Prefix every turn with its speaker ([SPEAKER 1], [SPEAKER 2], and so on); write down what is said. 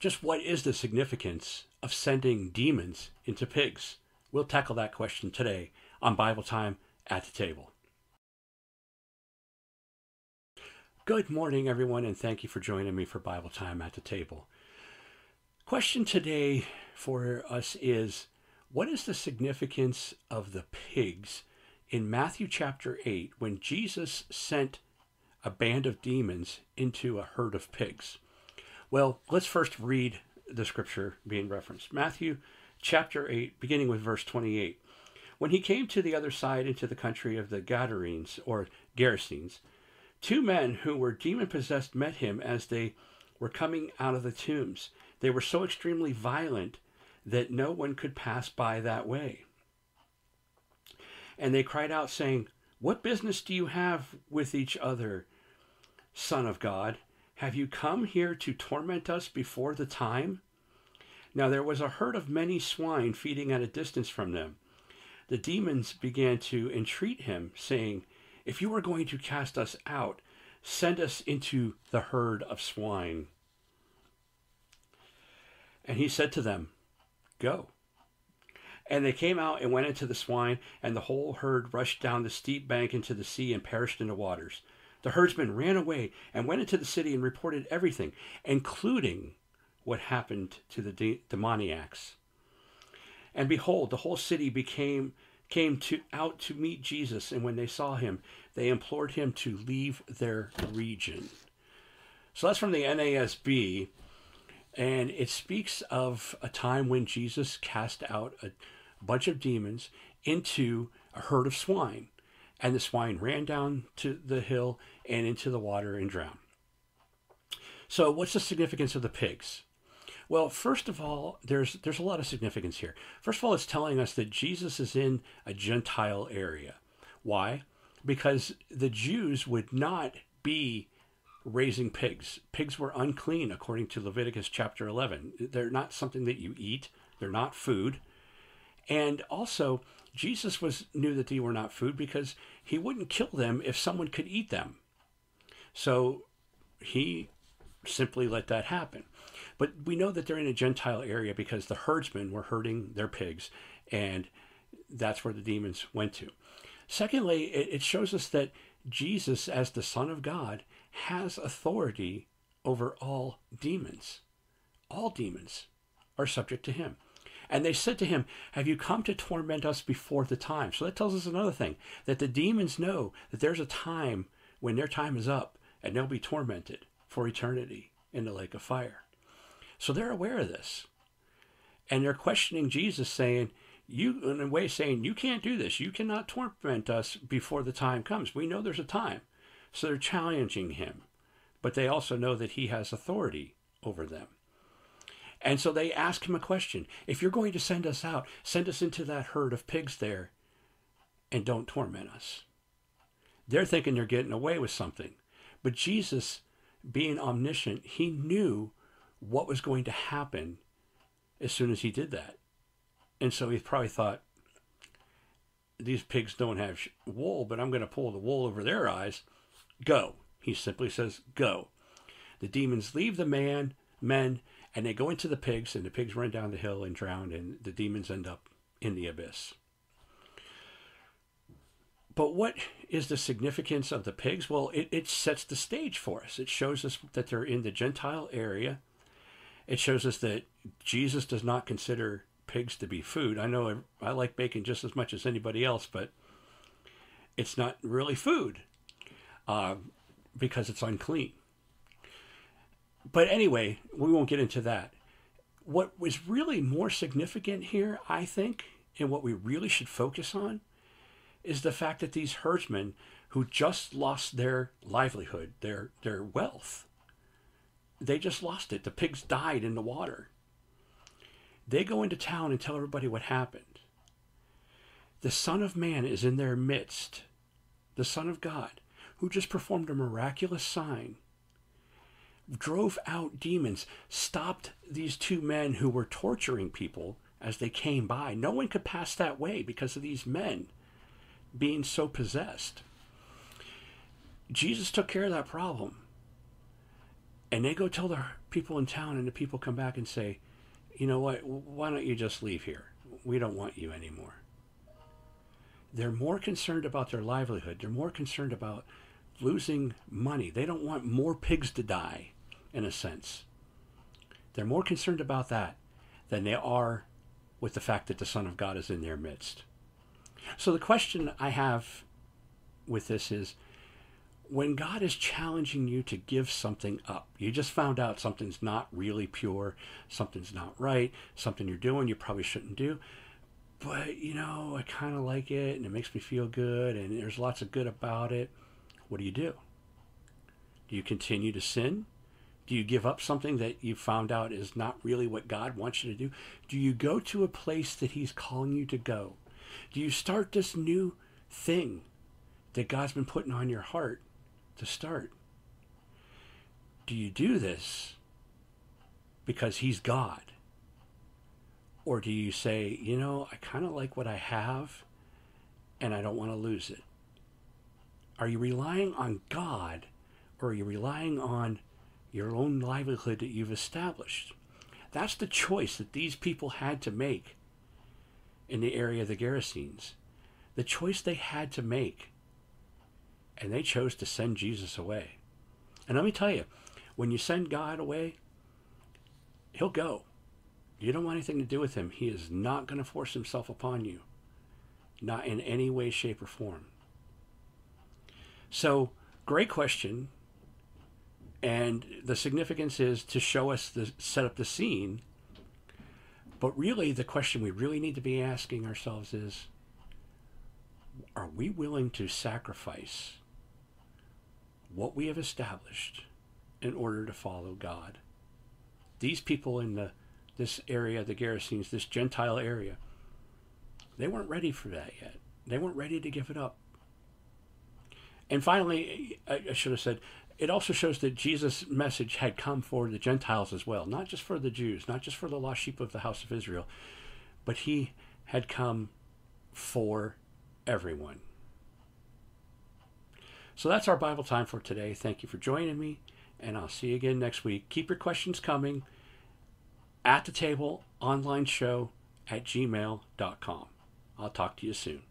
[SPEAKER 1] just what is the significance of sending demons into pigs? We'll tackle that question today on Bible Time at the Table. Good morning, everyone, and thank you for joining me for Bible Time at the Table. Question today for us is What is the significance of the pigs in Matthew chapter 8 when Jesus sent a band of demons into a herd of pigs? Well, let's first read the scripture being referenced. Matthew chapter 8, beginning with verse 28. When he came to the other side into the country of the Gadarenes or Gerasenes, Two men who were demon possessed met him as they were coming out of the tombs. They were so extremely violent that no one could pass by that way. And they cried out, saying, What business do you have with each other, Son of God? Have you come here to torment us before the time? Now there was a herd of many swine feeding at a distance from them. The demons began to entreat him, saying, if you are going to cast us out, send us into the herd of swine. And he said to them, Go. And they came out and went into the swine, and the whole herd rushed down the steep bank into the sea and perished in the waters. The herdsmen ran away and went into the city and reported everything, including what happened to the de- demoniacs. And behold, the whole city became came to out to meet Jesus, and when they saw him, they implored him to leave their region. So that's from the NASB, and it speaks of a time when Jesus cast out a bunch of demons into a herd of swine, and the swine ran down to the hill and into the water and drowned. So, what's the significance of the pigs? Well, first of all, there's there's a lot of significance here. First of all, it's telling us that Jesus is in a Gentile area. Why? Because the Jews would not be raising pigs. Pigs were unclean according to Leviticus chapter 11. They're not something that you eat. They're not food. And also, Jesus was knew that they were not food because he wouldn't kill them if someone could eat them. So he simply let that happen. But we know that they're in a Gentile area because the herdsmen were herding their pigs, and that's where the demons went to. Secondly, it shows us that Jesus, as the Son of God, has authority over all demons. All demons are subject to him. And they said to him, Have you come to torment us before the time? So that tells us another thing that the demons know that there's a time when their time is up and they'll be tormented for eternity in the lake of fire. So they're aware of this. And they're questioning Jesus, saying, you, in a way, saying, you can't do this. You cannot torment us before the time comes. We know there's a time. So they're challenging him. But they also know that he has authority over them. And so they ask him a question. If you're going to send us out, send us into that herd of pigs there and don't torment us. They're thinking they're getting away with something. But Jesus, being omniscient, he knew what was going to happen as soon as he did that. And so he probably thought, these pigs don't have wool, but I'm going to pull the wool over their eyes. Go. He simply says, go. The demons leave the man, men, and they go into the pigs, and the pigs run down the hill and drown, and the demons end up in the abyss. But what is the significance of the pigs? Well, it, it sets the stage for us. It shows us that they're in the Gentile area it shows us that Jesus does not consider pigs to be food. I know I like bacon just as much as anybody else, but it's not really food uh, because it's unclean. But anyway, we won't get into that. What was really more significant here, I think, and what we really should focus on is the fact that these herdsmen who just lost their livelihood, their, their wealth, they just lost it. The pigs died in the water. They go into town and tell everybody what happened. The Son of Man is in their midst, the Son of God, who just performed a miraculous sign, drove out demons, stopped these two men who were torturing people as they came by. No one could pass that way because of these men being so possessed. Jesus took care of that problem. And they go tell the people in town and the people come back and say, you know what, why don't you just leave here? We don't want you anymore. They're more concerned about their livelihood. They're more concerned about losing money. They don't want more pigs to die, in a sense. They're more concerned about that than they are with the fact that the Son of God is in their midst. So the question I have with this is when God is challenging you to give something up, you just found out something's not really pure, something's not right, something you're doing you probably shouldn't do, but you know, I kind of like it and it makes me feel good and there's lots of good about it. What do you do? Do you continue to sin? Do you give up something that you found out is not really what God wants you to do? Do you go to a place that He's calling you to go? Do you start this new thing that God's been putting on your heart to start? Do you do this because He's God? Or do you say, you know, I kind of like what I have and I don't want to lose it? Are you relying on God or are you relying on your own livelihood that you've established. That's the choice that these people had to make in the area of the Gerasenes. The choice they had to make. And they chose to send Jesus away. And let me tell you, when you send God away, he'll go. You don't want anything to do with him. He is not going to force himself upon you. Not in any way, shape, or form. So, great question. And the significance is to show us the set up the scene. But really, the question we really need to be asking ourselves is are we willing to sacrifice what we have established in order to follow God? These people in the this area, the Gerasenes, this Gentile area, they weren't ready for that yet. They weren't ready to give it up. And finally, I should have said, it also shows that Jesus' message had come for the Gentiles as well, not just for the Jews, not just for the lost sheep of the house of Israel, but he had come for everyone. So that's our Bible time for today. Thank you for joining me, and I'll see you again next week. Keep your questions coming at the table online show at gmail.com. I'll talk to you soon.